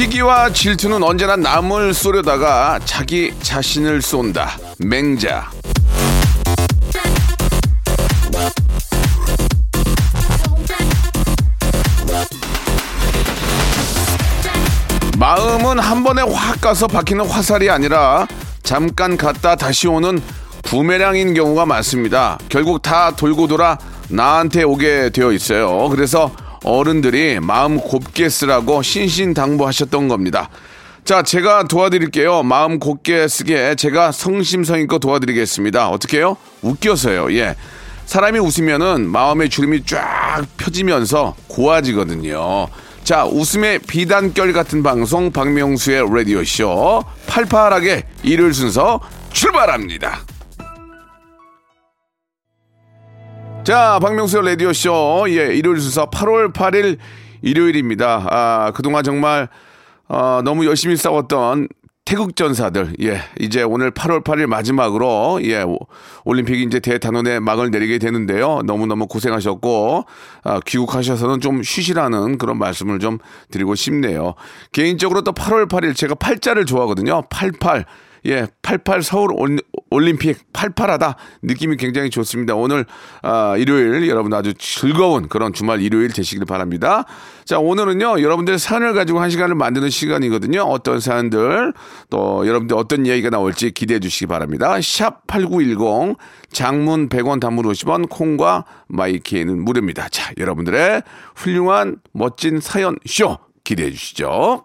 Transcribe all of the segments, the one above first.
시기와 질투는 언제나 남을 쏘려다가 자기 자신을 쏜다 맹자 마음은 한 번에 확 가서 박히는 화살이 아니라 잠깐 갔다 다시 오는 부메랑인 경우가 많습니다. 결국 다 돌고 돌아 나한테 오게 되어 있어요. 그래서 어른들이 마음 곱게 쓰라고 신신당부하셨던 겁니다. 자, 제가 도와드릴게요. 마음 곱게 쓰게 제가 성심성의껏 도와드리겠습니다. 어떻게요? 웃겨서요. 예. 사람이 웃으면은 마음의 주름이 쫙 펴지면서 고와지거든요. 자, 웃음의 비단결 같은 방송 박명수의 라디오 쇼 팔팔하게 일요일 순서 출발합니다. 자, 박명수의 라디오 쇼 예, 일요일 순서 8월 8일 일요일입니다. 아, 그동안 정말 어, 너무 열심히 싸웠던 태극 전사들, 예, 이제 오늘 8월 8일 마지막으로, 예, 오- 올림픽이 이제 대단원에 막을 내리게 되는데요. 너무너무 고생하셨고, 아, 귀국하셔서는 좀 쉬시라는 그런 말씀을 좀 드리고 싶네요. 개인적으로 또 8월 8일 제가 팔자를 좋아하거든요. 88. 예, 88 서울 올- 올림픽 팔팔하다 느낌이 굉장히 좋습니다. 오늘 아, 일요일 여러분 아주 즐거운 그런 주말 일요일 되시길 바랍니다. 자, 오늘은요 여러분들 사연을 가지고 한 시간을 만드는 시간이거든요. 어떤 사연들 또 여러분들 어떤 이야기가 나올지 기대해 주시기 바랍니다. 샵 #8910 장문 100원 단문 50원 콩과 마이키에는 무료입니다. 자, 여러분들의 훌륭한 멋진 사연 쇼 기대해 주시죠.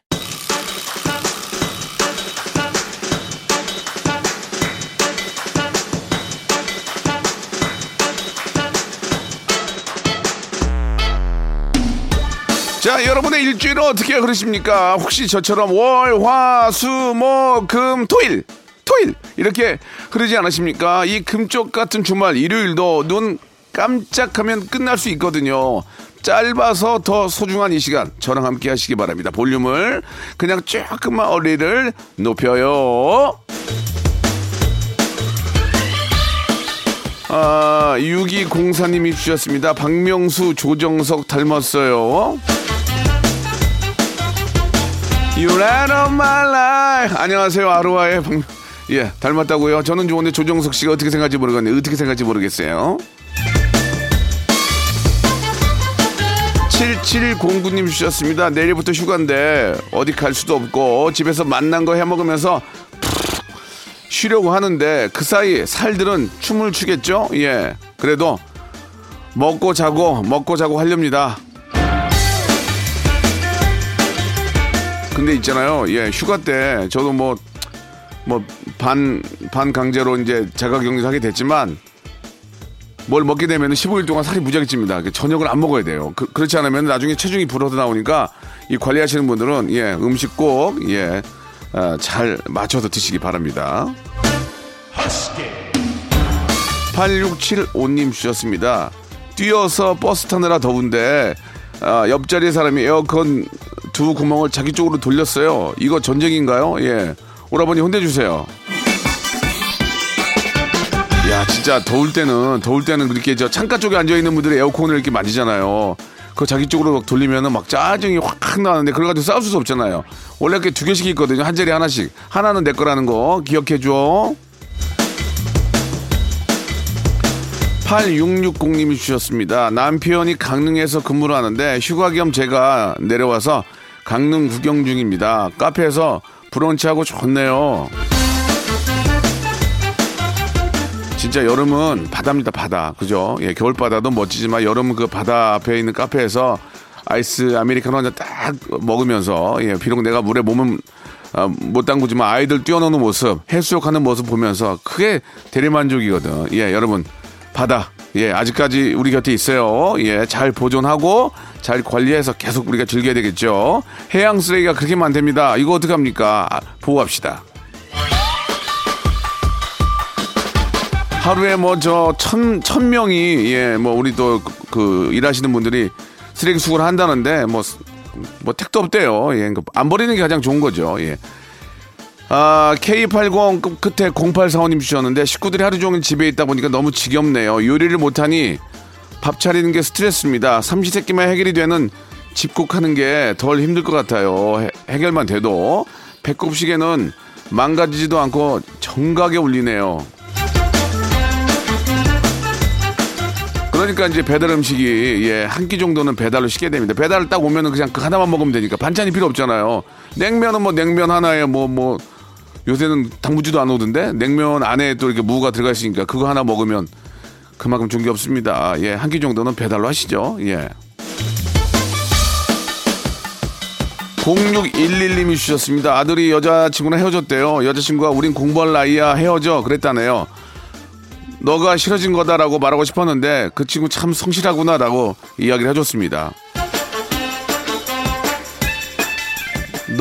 자, 여러분의 일주일은 어떻게 흐르십니까? 혹시 저처럼 월, 화, 수, 목, 금, 토일, 토일 이렇게 흐르지 않으십니까? 이 금쪽 같은 주말 일요일도 눈 깜짝하면 끝날 수 있거든요. 짧아서 더 소중한 이 시간 저랑 함께 하시기 바랍니다. 볼륨을 그냥 조금만 어리를 높여요. 아, 6204님이 주셨습니다. 박명수, 조정석 닮았어요. You light up my life. 안녕하세요, 아로하의 박, 예, 닮았다고요? 저는 좋은데 조정석 씨가 어떻게 생각할지 모르겠네요. 어떻게 생각할지 모르겠어요. 7709님 주셨습니다. 내일부터 휴가인데 어디 갈 수도 없고 집에서 만난 거 해 먹으면서 쉬려고 하는데 그 사이 살들은 춤을 추겠죠? 예. 그래도 먹고 자고 먹고 자고 하렵니다. 근데 있잖아요. 예, 휴가 때 저도 뭐 뭐 반 반 강제로 이제 자가 격리 하게 됐지만 뭘 먹게 되면 15일 동안 살이 무지하게 찝니다. 그 저녁을 안 먹어야 돼요. 그, 렇지 않으면 나중에 체중이 불어서 나오니까 이 관리하시는 분들은 예 음식 꼭예잘 맞춰서 드시기 바랍니다. 8675님 주셨습니다. 뛰어서 버스 타느라 더운데 아, 옆자리 사람이 에어컨 두 구멍을 자기 쪽으로 돌렸어요. 이거 전쟁인가요? 예. 오라버니 혼내주세요. 야 진짜 더울 때는 더울 때는 이렇게 저 창가 쪽에 앉아 있는 분들이 에어컨을 이렇게 만지잖아요. 그거 자기 쪽으로 막 돌리면은 막 짜증이 확 나는데 그래가지고 싸울 수 없잖아요. 원래 이렇게 두 개씩 있거든요. 한 자리 하나씩. 하나는 내 거라는 거 기억해 줘. 8660님이 주셨습니다. 남편이 강릉에서 근무를 하는데 휴가 겸 제가 내려와서 강릉 구경 중입니다. 카페에서 브런치하고 좋네요. 진짜 여름은 바다입니다, 바다. 그죠? 예, 겨울 바다도 멋지지만 여름 그 바다 앞에 있는 카페에서 아이스 아메리카노 한 잔 딱 먹으면서 예, 비록 내가 물에 몸은 아, 못 담그지만 아이들 뛰어노는 모습, 해수욕하는 모습 보면서 크게 대리만족이거든. 예, 여러분 바다. 예, 아직까지 우리 곁에 있어요. 예, 잘 보존하고 잘 관리해서 계속 우리가 즐겨야 되겠죠. 해양 쓰레기가 그렇게 많답니다. 이거 어떡합니까? 아, 보호합시다. 하루에 뭐 저 천, 천 명이, 예, 뭐 우리 또 그 일하시는 분들이 쓰레기 수거를 한다는데 뭐, 뭐 택도 없대요. 예, 안 버리는 게 가장 좋은 거죠. 예. 아, K80 끝- 끝에 0845님 주셨는데 식구들이 하루 종일 집에 있다 보니까 너무 지겹네요. 요리를 못하니 밥 차리는 게 스트레스입니다. 삼시세끼만 해결이 되는 집콕하는 게 덜 힘들 것 같아요. 해, 해결만 돼도 배꼽 시계는 망가지지도 않고 정각에 울리네요. 그러니까 이제 배달 음식이 예, 한 끼 정도는 배달로 시게 됩니다. 배달을 딱 오면은 그냥 그 하나만 먹으면 되니까 반찬이 필요 없잖아요. 냉면은 뭐 냉면 하나에 뭐뭐 요새는 단무지도 안 오던데 냉면 안에 또 이렇게 무가 들어가 있으니까 그거 하나 먹으면 그만큼 좋은 게 없습니다. 예, 한 끼 정도는 배달로 하시죠. 예. 0611님이 주셨습니다. 아들이 여자친구랑 헤어졌대요. 여자친구가 우린 공부할 나이야 헤어져 그랬다네요. 너가 싫어진 거다라고 말하고 싶었는데 그 친구 참 성실하구나라고 이야기를 해줬습니다.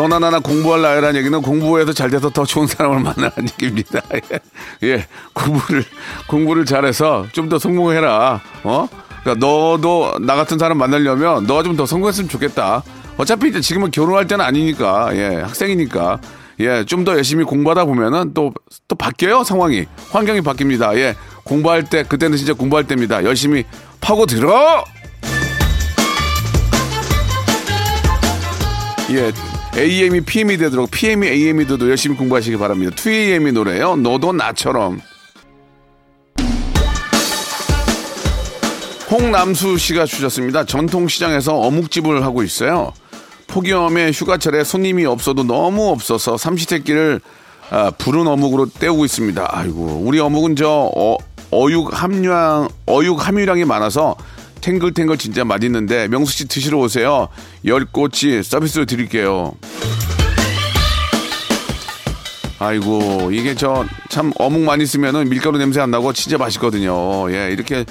너나 나나 공부할 나이라는 얘기는 공부해서 잘 돼서 더 좋은 사람을 만나는 얘기입니다. 예, 예, 공부를 공부를 잘해서 좀 더 성공해라. 어? 그러니까 너도 나 같은 사람 만나려면 너가 좀 더 성공했으면 좋겠다. 어차피 이제 지금은 결혼할 때는 아니니까, 예, 학생이니까, 예, 좀 더 열심히 공부하다 보면은 또, 또 바뀌어요, 상황이. 환경이 바뀝니다. 예, 공부할 때, 그때는 진짜 공부할 때입니다. 열심히 파고 들어! 예, AM이 PM이 되도록 PM이 AM이 되도록 열심히 공부하시기 바랍니다. 2AM이 노래요. 너도 나처럼. 홍남수 씨가 주셨습니다. 전통시장에서 어묵집을 하고 있어요. 폭염에 휴가철에 손님이 없어도 너무 없어서 삼시세끼를 아, 부른 어묵으로 때우고 있습니다. 아이고, 우리 어묵은 저 어, 어육 함유량 어육 함유량이 많아서 탱글탱글 진짜 맛있는데 명수 씨 드시러 오세요. 열 꼬치 서비스로 드릴게요. 아이고 이게 저 참 어묵 많이 쓰면은 밀가루 냄새 안 나고 진짜 맛있거든요. 예 이렇게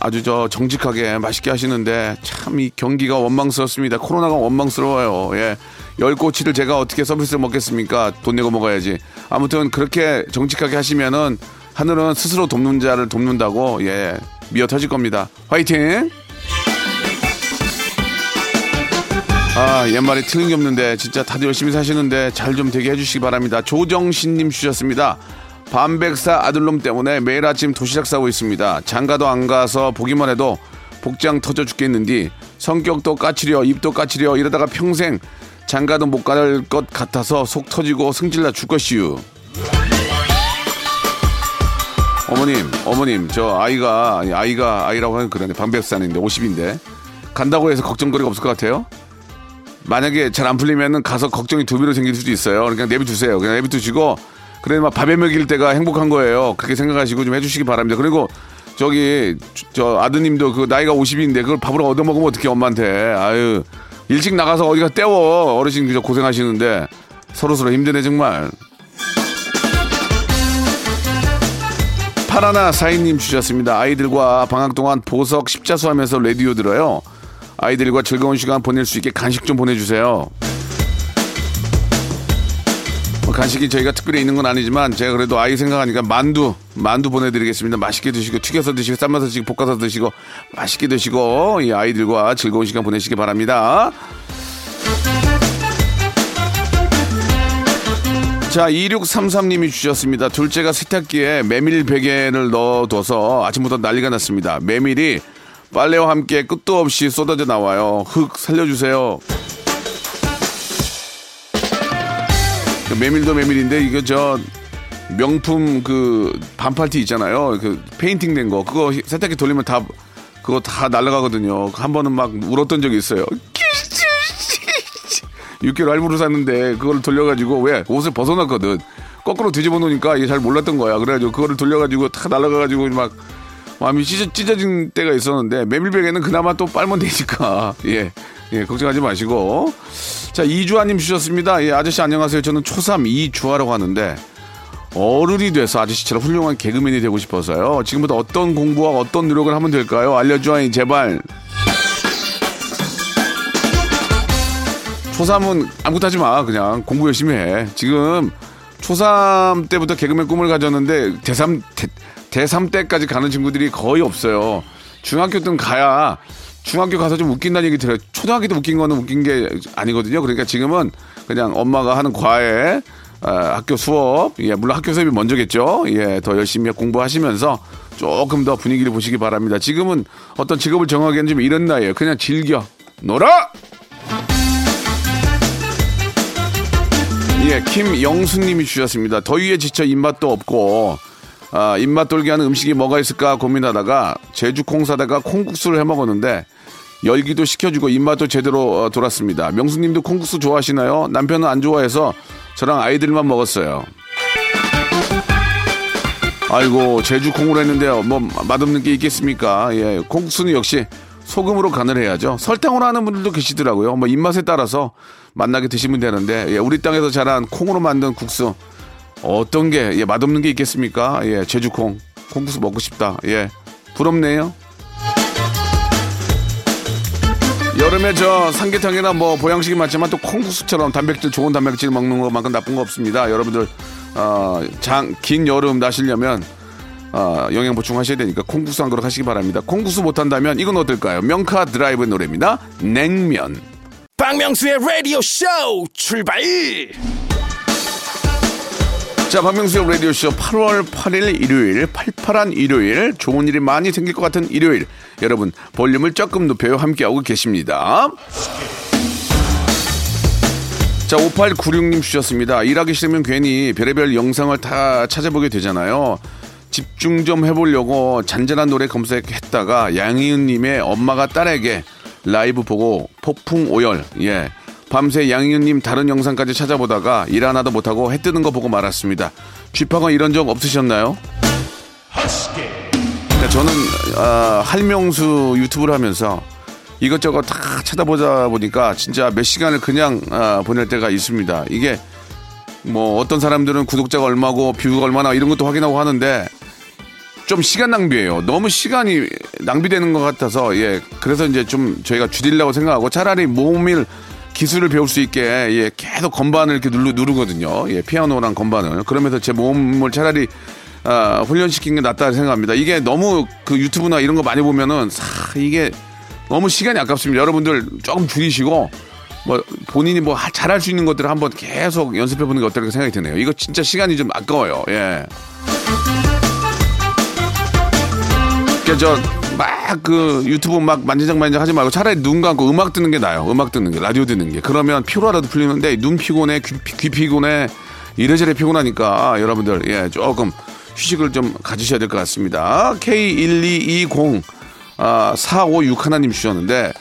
아주 저 정직하게 맛있게 하시는데 참 이 경기가 원망스럽습니다. 코로나가 원망스러워요. 예. 열 꼬치를 제가 어떻게 서비스를 먹겠습니까? 돈 내고 먹어야지. 아무튼 그렇게 정직하게 하시면은 하늘은 스스로 돕는 자를 돕는다고 예 미어 터질 겁니다. 화이팅! 아, 옛말에 틀린 게 없는데 진짜 다들 열심히 사시는데 잘 좀 되게 해주시기 바랍니다. 조정신님 주셨습니다. 반백사 아들놈 때문에 매일 아침 도시락 싸고 있습니다. 장가도 안 가서 보기만 해도 복장 터져 죽겠는디 성격도 까칠려 입도 까칠려 이러다가 평생 장가도 못 갈 것 같아서 속 터지고 승질나 죽겠시유. 어머님, 어머님, 저 아이가 아이가 아이라고 하는 그러네 반백산인데 50인데 간다고 해서 걱정거리가 없을 것 같아요. 만약에 잘 안 풀리면은 가서 걱정이 두 배로 생길 수도 있어요. 그러니까 내비두세요. 그냥 내비두시고 그래 막 밥에 먹일 때가 행복한 거예요. 그렇게 생각하시고 좀 해주시기 바랍니다. 그리고 저기 저 아드님도 그 나이가 50인데 그걸 밥으로 얻어 먹으면 어떻게 엄마한테 아유 일찍 나가서 어디가 때워 어르신 그저 고생하시는데 서로 서로 힘드네 정말. 파라나 사인님 주셨습니다. 아이들과 방학 동안 보석 십자수 하면서 라디오 들어요. 아이들과 즐거운 시간 보낼 수 있게 간식 좀 보내주세요. 뭐 간식이 저희가 특별히 있는 건 아니지만 제가 그래도 아이 생각하니까 만두 만두 보내드리겠습니다. 맛있게 드시고 튀겨서 드시고 삶아서 드시고 볶아서 드시고 맛있게 드시고 이 아이들과 즐거운 시간 보내시기 바랍니다. 자, 2633님이 주셨습니다. 둘째가 세탁기에 메밀 베개를 넣어둬서 아침부터 난리가 났습니다. 메밀이 빨래와 함께 끝도 없이 쏟아져 나와요. 흑 살려주세요. 그 메밀도 메밀인데 이거 저 명품 그 반팔티 있잖아요. 그 페인팅 된 거. 그거 세탁기 돌리면 다 그거 다 날아가거든요. 한 번은 막 울었던 적이 있어요. 6개월 할부로 샀는데 그걸 돌려가지고 왜 옷을 벗어놨거든. 거꾸로 뒤집어 놓으니까 이게 잘 몰랐던 거야. 그래가지고 그거를 돌려가지고 다 날아가가지고 막 마음이 찢어, 찢어진 때가 있었는데 메밀백에는 그나마 또 빨면 되니까 예, 예 걱정하지 마시고 자 이주아님 주셨습니다. 예 아저씨 안녕하세요. 저는 초3 이주아라고 하는데 어른이 돼서 아저씨처럼 훌륭한 개그맨이 되고 싶어서요. 지금부터 어떤 공부와 어떤 노력을 하면 될까요? 알려줘요, 제발. 초3은 아무것도 하지 마. 그냥 공부 열심히 해. 지금 초3 때부터 개그맨 꿈을 가졌는데 대3, 대, 3 때까지 가는 친구들이 거의 없어요. 중학교 때는 가야 중학교 가서 좀 웃긴다는 얘기 들어요. 초등학교 때 웃긴 거는 웃긴 게 아니거든요. 그러니까 지금은 그냥 엄마가 하는 과외 아, 학교 수업, 예, 물론 학교 수업이 먼저겠죠. 예, 더 열심히 공부하시면서 조금 더 분위기를 보시기 바랍니다. 지금은 어떤 직업을 정하기에는 좀 이런 나이에요. 그냥 즐겨. 놀아! 예, 김영수님이 주셨습니다. 더위에 지쳐 입맛도 없고, 아, 입맛 돌게 하는 음식이 뭐가 있을까 고민하다가 제주 콩 사다가 콩국수를 해 먹었는데 열기도 식혀주고 입맛도 제대로 어, 돌았습니다. 명수님도 콩국수 좋아하시나요? 남편은 안 좋아해서 저랑 아이들만 먹었어요. 아이고 제주 콩으로 했는데요. 뭐 맛없는 게 있겠습니까? 예, 콩국수는 역시 소금으로 간을 해야죠. 설탕으로 하는 분들도 계시더라고요. 뭐 입맛에 따라서 만나게 드시면 되는데 예, 우리 땅에서 자란 콩으로 만든 국수 어떤 게 예, 맛없는 게 있겠습니까? 예, 제주 콩 콩국수 먹고 싶다. 예, 부럽네요. 여름에 저 삼계탕이나 뭐 보양식이 많지만 또 콩국수처럼 단백질 좋은 단백질 먹는 것만큼 나쁜 거 없습니다. 여러분들 어, 장, 긴 여름 나시려면 어, 영양 보충하셔야 되니까 콩국수 한 그릇 하시기 바랍니다. 콩국수 못한다면 이건 어떨까요? 명카드라이브 노래입니다. 냉면. 박명수의 라디오 쇼 출발! 자, 박명수의 라디오 쇼 8월 8일 일요일, 팔팔한 일요일, 좋은 일이 많이 생길 것 같은 일요일. 여러분, 볼륨을 조금 높여요. 함께하고 계십니다. 자, 5896님 주셨습니다. 일하기 싫으면 괜히 별의별 영상을 다 찾아보게 되잖아요. 집중 좀 해보려고 잔잔한 노래 검색했다가 양희은님의 엄마가 딸에게 라이브 보고 폭풍 오열, 예. 밤새 양희은님 다른 영상까지 찾아보다가 일 하나도 못하고 해 뜨는 거 보고 말았습니다. 쥐파건 이런 적 없으셨나요? 그러니까 저는 아, 할명수 유튜브를 하면서 이것저것 다 찾아보다 보니까 진짜 몇 시간을 그냥 아, 보낼 때가 있습니다. 이게 뭐 어떤 사람들은 구독자가 얼마고 뷰가 얼마나 이런 것도 확인하고 하는데 좀 시간 낭비예요. 너무 시간이 낭비되는 것 같아서 예 그래서 이제 좀 저희가 줄이려고 생각하고 차라리 몸을 기술을 배울 수 있게 예, 계속 건반을 이렇게 누르, 누르거든요. 예, 피아노랑 건반을. 그러면서 제 몸을 차라리 아, 훈련시키는 게 낫다 생각합니다. 이게 너무 그 유튜브나 이런 거 많이 보면은 사, 이게 너무 시간이 아깝습니다. 여러분들 조금 줄이시고 뭐 본인이 뭐 잘할 수 있는 것들을 한번 계속 연습해 보는 게 어떨까 생각이 드네요. 이거 진짜 시간이 좀 아까워요. 예. 그러니까 저막 그 유튜브 막 만지작만지작 하지 말고 차라리 눈 감고 음악 듣는 게 나아요. 음악 듣는 게 라디오 듣는 게 그러면 피로라도 풀리는데 눈 피곤해 귀, 귀 피곤해 이래저래 피곤하니까 여러분들 예 조금 휴식을 좀 가지셔야 될 것 같습니다. K1220 아, 456 하나님 주셨는데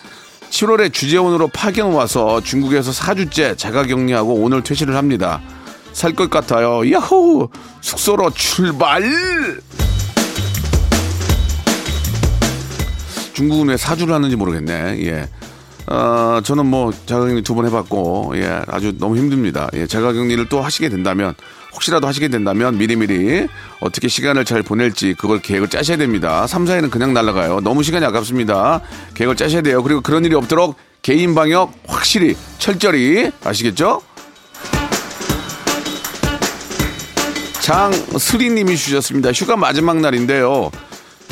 7월에 주재원으로 파견 와서 중국에서 4주째 자가격리하고 오늘 퇴실을 합니다. 살 것 같아요. 야호! 숙소로 출발! 중국은 왜 사주를 하는지 모르겠네. 예. 어, 저는 뭐 자가격리 두 번 해봤고, 예, 아주 너무 힘듭니다. 예, 자가격리를 또 하시게 된다면, 혹시라도 하시게 된다면 미리미리 어떻게 시간을 잘 보낼지 그걸 계획을 짜셔야 됩니다. 3, 4일은 그냥 날아가요. 너무 시간이 아깝습니다. 계획을 짜셔야 돼요. 그리고 그런 일이 없도록 개인 방역 확실히 철저히 아시겠죠? 장수리님이 주셨습니다. 휴가 마지막 날인데요.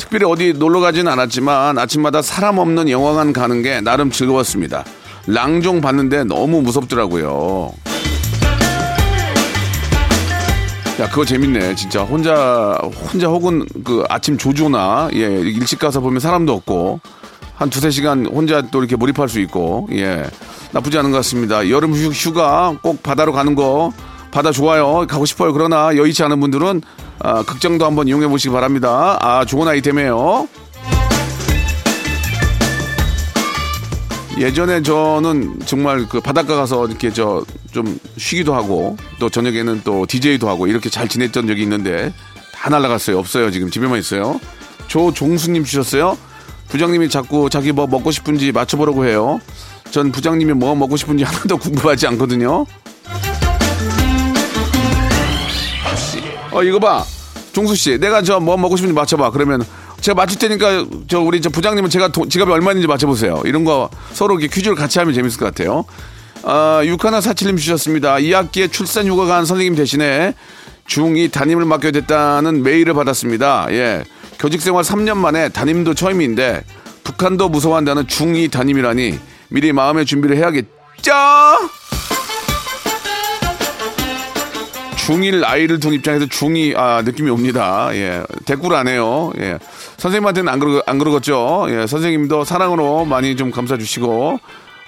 특별히 어디 놀러 가진 않았지만 아침마다 사람 없는 영화관 가는 게 나름 즐거웠습니다. 랑종 봤는데 너무 무섭더라고요. 야, 그거 재밌네. 진짜 혼자 혼자 혹은 그 아침 조조나 예, 일찍 가서 보면 사람도 없고 한 두세 시간 혼자 또 이렇게 몰입할 수 있고 예. 나쁘지 않은 것 같습니다. 여름 휴- 휴가 꼭 바다로 가는 거 바다 좋아요. 가고 싶어요. 그러나 여의치 않은 분들은 아, 극장도 한번 이용해 보시기 바랍니다. 아, 좋은 아이템이에요. 예전에 저는 정말 그 바닷가 가서 이렇게 저 좀 쉬기도 하고 또 저녁에는 또 DJ도 하고 이렇게 잘 지냈던 적이 있는데 다 날라갔어요. 없어요. 지금 집에만 있어요. 조종수님 주셨어요. 부장님이 자꾸 자기 뭐 먹고 싶은지 맞춰보라고 해요. 전 부장님이 뭐 먹고 싶은지 하나도 궁금하지 않거든요. 어 이거 봐. 종수 씨 내가 저 뭐 먹고 싶은지 맞춰봐. 그러면 제가 맞출 테니까 저 우리 저 부장님은 제가 돈- 지갑이 얼마인지 맞춰보세요. 이런 거 서로 이렇게 퀴즈를 같이 하면 재밌을 것 같아요. 아 육하나 사칠님 주셨습니다. 2학기에 출산 휴가 간 선생님 대신에 중2 담임을 맡게 됐다는 메일을 받았습니다. 예. 교직 생활 3년 만에 담임도 처음인데 북한도 무서워한다는 중2 담임이라니 미리 마음의 준비를 해야겠죠 중1 아이를 둔 입장에서 중2 아, 느낌이 옵니다. 예. 대꾸를 안 해요. 예. 선생님한테는 안, 그러, 안 그러겠죠. 예. 선생님도 사랑으로 많이 좀 감싸 주시고,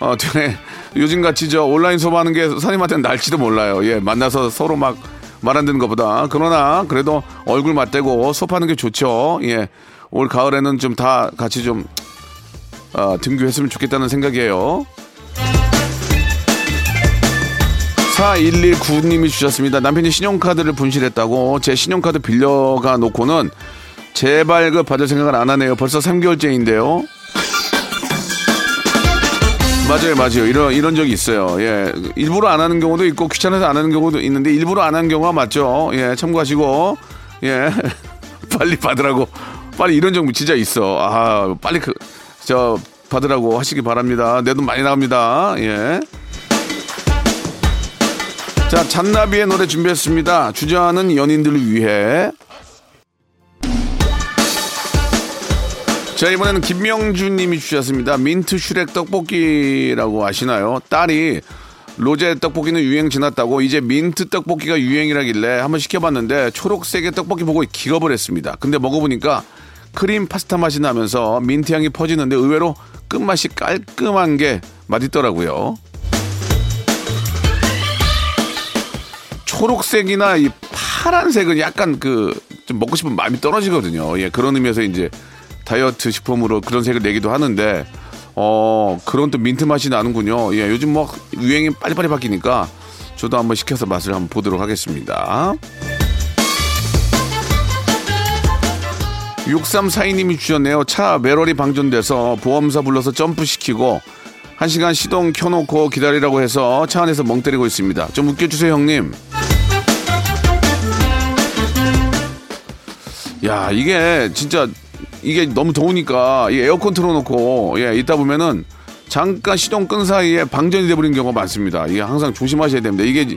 어, 되게 요즘 같이 저 온라인 수업하는 게 선생님한테는 날지도 몰라요. 예. 만나서 서로 막 말 안 듣는 것보다. 그러나 그래도 얼굴 맞대고 수업하는 게 좋죠. 예. 올 가을에는 좀 다 같이 좀, 어, 등교했으면 좋겠다는 생각이에요. 4119님이 주셨습니다. 남편이 신용카드를 분실했다고 제 신용카드 빌려가 놓고는 재발급 받을 생각을 안 하네요. 벌써 3개월째인데요. 맞아요, 맞아요. 이런, 이런 적이 있어요. 예. 일부러 안 하는 경우도 있고 귀찮아서 안 하는 경우도 있는데 일부러 안 하는 경우가 맞죠. 예. 참고하시고, 예. 빨리 받으라고. 빨리 이런 경우 진짜 있어. 아, 빨리 그, 저, 받으라고 하시기 바랍니다. 내 돈 많이 나갑니다. 예. 자, 잔나비의 노래 준비했습니다. 주저하는 연인들을 위해. 자, 이번에는 김명준 님이 주셨습니다. 민트 슈렉 떡볶이라고 아시나요? 딸이 로제 떡볶이는 유행 지났다고 이제 민트 떡볶이가 유행이라길래 한번 시켜봤는데 초록색의 떡볶이 보고 기겁을 했습니다. 근데 먹어보니까 크림 파스타 맛이 나면서 민트 향이 퍼지는데 의외로 끝맛이 깔끔한 게 맛있더라고요. 초록색이나 이 파란색은 약간 그 좀 먹고 싶은 마음이 떨어지거든요. 예, 그런 의미에서 이제 다이어트 식품으로 그런 색을 내기도 하는데 어 그런 또 민트 맛이 나는군요. 예, 요즘 뭐 유행이 빨리빨리 바뀌니까 저도 한번 시켜서 맛을 한번 보도록 하겠습니다. 6342님이 주셨네요. 차 매럴이 방전돼서 보험사 불러서 점프시키고 한시간 시동 켜놓고 기다리라고 해서 차 안에서 멍 때리고 있습니다. 좀 웃겨주세요, 형님. 야, 이게 진짜 이게 너무 더우니까 이 에어컨 틀어놓고 예, 있다 보면은 잠깐 시동 끈 사이에 방전이 돼버린 경우가 많습니다. 이게 항상 조심하셔야 됩니다. 이게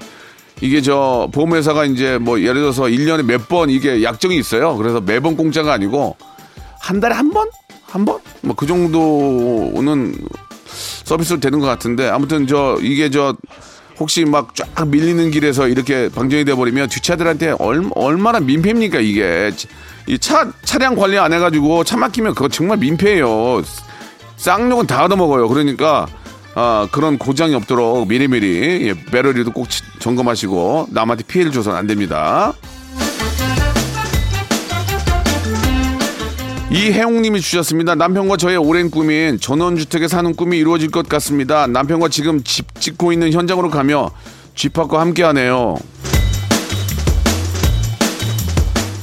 이게 저 보험회사가 이제 뭐 예를 들어서 1년에 몇 번 이게 약정이 있어요. 그래서 매번 공짜가 아니고 한 달에 한 번? 한 번? 뭐 그 정도는 서비스로 되는 것 같은데 아무튼 저 이게 저 혹시 막 쫙 밀리는 길에서 이렇게 방전이 돼버리면 뒷차들한테 얼, 얼마나 민폐입니까 이게 이 차 차량 관리 안 해가지고 차 막히면 그거 정말 민폐예요 쌍욕은 다 얻어먹어요 그러니까 아 그런 고장이 없도록 미리미리 예, 배럴리도 꼭 치- 점검하시고 남한테 피해를 줘서는 안 됩니다. 이혜웅님이 주셨습니다. 남편과 저의 오랜 꿈인 전원주택에 사는 꿈이 이루어질 것 같습니다. 남편과 지금 집 짓고 있는 현장으로 가며 집합과 함께하네요.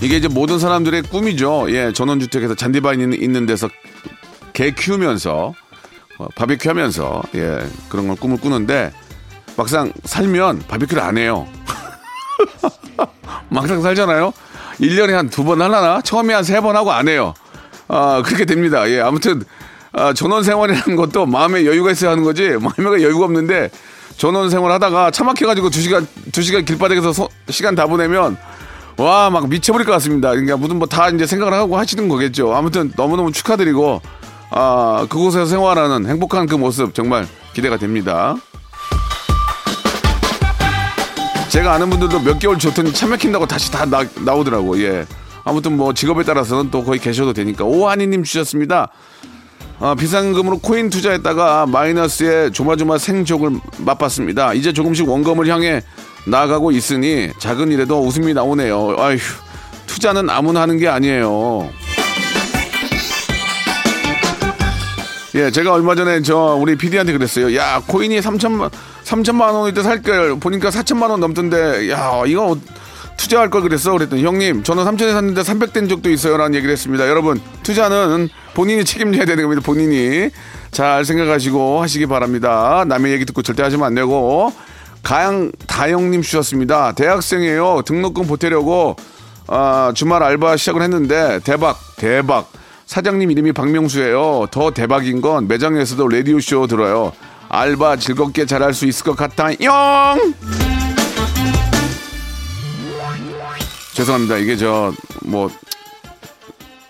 이게 이제 모든 사람들의 꿈이죠. 예, 전원주택에서 잔디밭 있는, 있는 데서 개 키우면서 어, 바비큐 하면서 예, 그런 걸 꿈을 꾸는데 막상 살면 바비큐를 안 해요. 막상 살잖아요. 1년에 한 두 번 하려나? 처음에 한 세 번 하고 안 해요. 아, 그렇게 됩니다. 예, 아무튼, 아, 전원 생활이라는 것도 마음에 여유가 있어야 하는 거지, 마음에 여유가 없는데, 전원 생활 하다가 차 막혀 가지고 두 시간, 두 시간 길바닥에서 소- 시간 다 보내면, 와, 막 미쳐버릴 것 같습니다. 그러니까 무슨 뭐 다 이제 생각을 하고 하시는 거겠죠. 아무튼 너무너무 축하드리고, 아, 그곳에서 생활하는 행복한 그 모습 정말 기대가 됩니다. 제가 아는 분들도 몇 개월 좋더니 차 막힌다고 다시 다 나, 나오더라고. 예. 아무튼 뭐 직업에 따라서는 또 거의 계셔도 되니까. 오한이님 주셨습니다. 아, 비상금으로 코인 투자했다가 마이너스에 조마조마 생족을 맛봤습니다. 이제 조금씩 원금을 향해 나아가고 있으니 작은 일에도 웃음이 나오네요. 아휴, 투자는 아무나 하는 게 아니에요. 예, 제가 얼마 전에 저 우리 PD한테 그랬어요. 야, 코인이 3천만 3천만 원일 때 살걸 보니까 4천만 원 넘던데 야, 이거 투자할 걸 그랬어. 그랬더니 형님, 저는 3천에 샀는데 300된 적도 있어요라는 얘기를 했습니다. 여러분, 투자는 본인이 책임져야 되는 겁니다. 본인이 잘 생각하시고 하시기 바랍니다. 남의 얘기 듣고 절대 하시면 안 되고 가양 다영님 주셨습니다. 대학생이에요. 등록금 보태려고 아, 주말 알바 시작을 했는데 대박 대박 사장님 이름이 박명수예요. 더 대박인 건 매장에서도 라디오 쇼 들어요. 알바 즐겁게 잘할 수 있을 것 같아. 영. 죄송합니다. 이게 저 뭐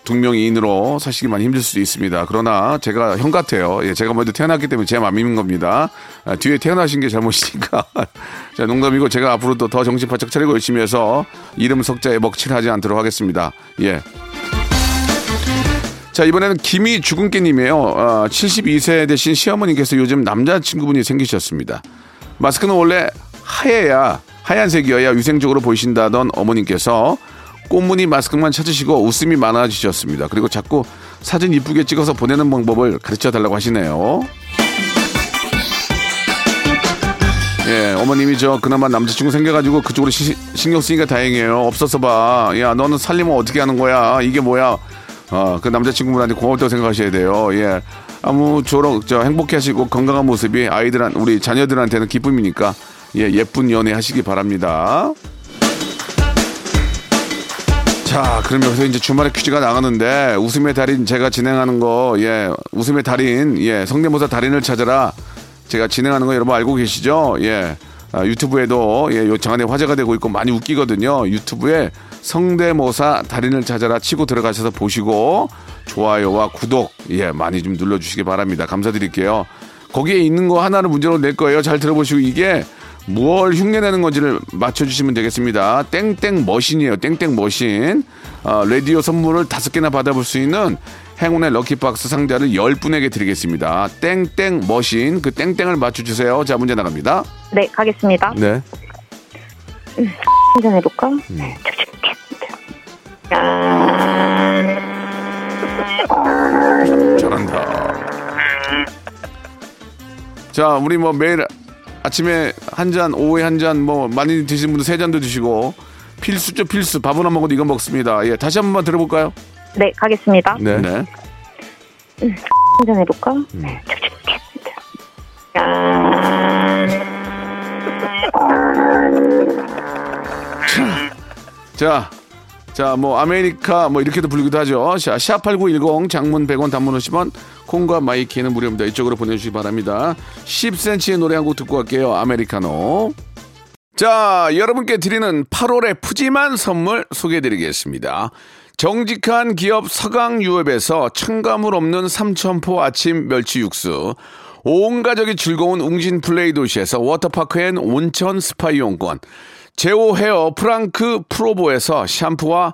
동명이인으로 사시기 많이 힘들 수도 있습니다. 그러나 제가 형 같아요. 예, 제가 먼저 태어났기 때문에 제 맘인 겁니다. 아, 뒤에 태어나신 게 잘못이니까. 자, 농담이고 제가 앞으로도 더 정신 바짝 차리고 열심히 해서 이름 석자에 먹칠하지 않도록 하겠습니다. 예. 자, 이번에는 김이 죽은깨님이에요. 어, 72세 되신 시어머니께서 요즘 남자친구분이 생기셨습니다. 마스크는 원래 하얘야, 하얀색이어야 위생적으로 보이신다던 어머님께서 꽃무늬 마스크만 찾으시고 웃음이 많아지셨습니다. 그리고 자꾸 사진 이쁘게 찍어서 보내는 방법을 가르쳐 달라고 하시네요. 예, 어머님이 저 그나마 남자친구 생겨가지고 그쪽으로 시- 신경 쓰니까 다행이에요. 없어서 봐. 야, 너는 살림은 어떻게 하는 거야? 이게 뭐야? 어, 그 남자친구분한테 고맙다고 생각하셔야 돼요. 예. 아무쪼록 저 행복해 하시고 건강한 모습이 아이들한, 우리 자녀들한테는 기쁨이니까 예, 예쁜 연애 하시기 바랍니다. 자, 그럼 여기서 이제 주말에 퀴즈가 나가는데 웃음의 달인 제가 진행하는 거, 예, 웃음의 달인, 예, 성대모사 달인을 찾아라. 제가 진행하는 거 여러분 알고 계시죠? 예. 아, 유튜브에도 예, 요 장안에 화제가 되고 있고 많이 웃기거든요. 유튜브에 성대모사 달인을 찾아라 치고 들어가셔서 보시고 좋아요와 구독 예 많이 좀 눌러주시기 바랍니다. 감사드릴게요. 거기에 있는 거 하나를 문제로 낼 거예요. 잘 들어보시고 이게 무얼 흉내내는 건지를 맞춰주시면 되겠습니다. 땡땡 머신이에요. 땡땡 머신. 아, 라디오 선물을 다섯 개나 받아볼 수 있는 행운의 럭키박스 상자를 열 분에게 드리겠습니다. 땡땡 머신. 그 땡땡을 맞춰주세요. 자, 문제 나갑니다. 네, 가겠습니다. 네. 한잔 해볼까? 잘한다. 자, 우리 뭐 매일 아침에 한 잔, 오후에 한 잔, 뭐 많이 드시는 분들 세 잔도 드시고 필수죠, 필수. 밥은 안 먹어도 이거 먹습니다. 예, 다시 한 번만 들어볼까요? 네, 가겠습니다. 네. 네. 한잔 해볼까? 자, 자, 뭐 아메리카 뭐 이렇게도 불리기도 하죠. 자, 샵8910 장문 100원 단문 50원 콩과 마이케이는 무료입니다. 이쪽으로 보내주시기 바랍니다. 10cm의 노래 한 곡 듣고 갈게요. 아메리카노. 자, 여러분께 드리는 8월의 푸짐한 선물 소개해드리겠습니다. 정직한 기업 서강유업에서 첨가물 없는 삼천포 아침 멸치 육수, 온 가족이 즐거운 웅진 플레이 도시에서 워터파크 and 온천 스파 이용권, 제오 헤어 프랑크 프로보에서 샴푸와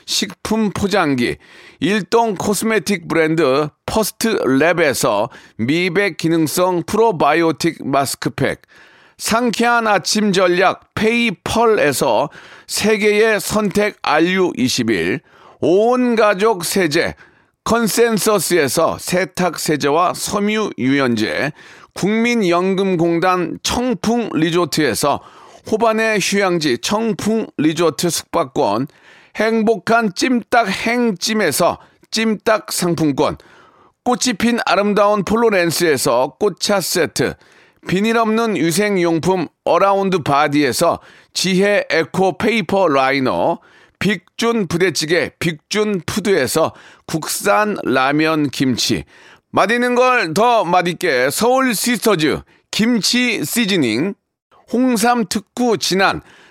식품 포장기, 일동 코스메틱 브랜드 퍼스트랩에서 미백 기능성 프로바이오틱 마스크팩, 상쾌한 아침 전략 페이펄에서 세계의 선택 RU21, 온 가족 세제 컨센서스에서 세탁 세제와 섬유 유연제, 국민연금공단 청풍 리조트에서 호반의 휴양지 청풍 리조트 숙박권, 행복한 찜닭 행찜에서 찜닭 상품권, 꽃이 핀 아름다운 폴로렌스에서 꽃차 세트, 비닐 없는 위생용품 어라운드 바디에서 지혜 에코 페이퍼 라이너, 빅준 부대찌개 빅준 푸드에서 국산 라면 김치, 맛있는 걸 더 맛있게 서울 시스터즈 김치 시즈닝, 홍삼 특구 진한,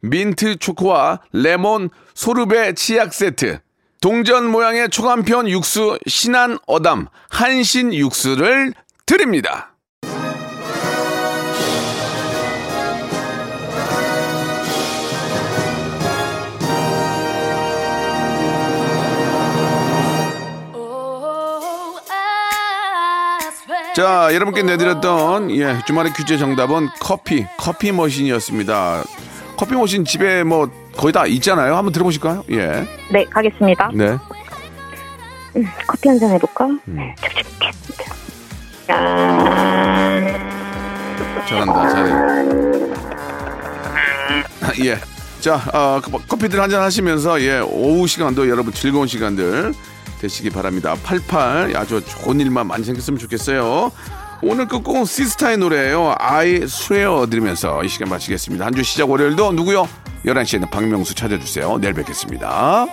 민트 초코와 레몬 소르베 치약 세트, 동전 모양의 초간편 육수 신한 어담 한신 육수를 드립니다. 자, 여러분께 내드렸던 예, 주말의 퀴즈 정답은 커피, 커피 머신이었습니다. 커피 머신 집에 뭐 거의 다 있잖아요. 한번 들어보실까요? 예. 네, 가겠습니다. 네. 커피 한 잔 해볼까? 잘한다, 잘해. 예. 자, 어, 커- 커피들 한 잔 하시면서, 예, 오후 시간도 여러분 즐거운 시간들 되시기 바랍니다. 88, 아주 좋은 일만 많이 생겼으면 좋겠어요. 오늘 끝곡은 시스타의 노래예요. I swear 들으면서 이 시간 마치겠습니다. 한 주 시작 월요일도 누구요? 11시에는 박명수 찾아주세요. 내일 뵙겠습니다.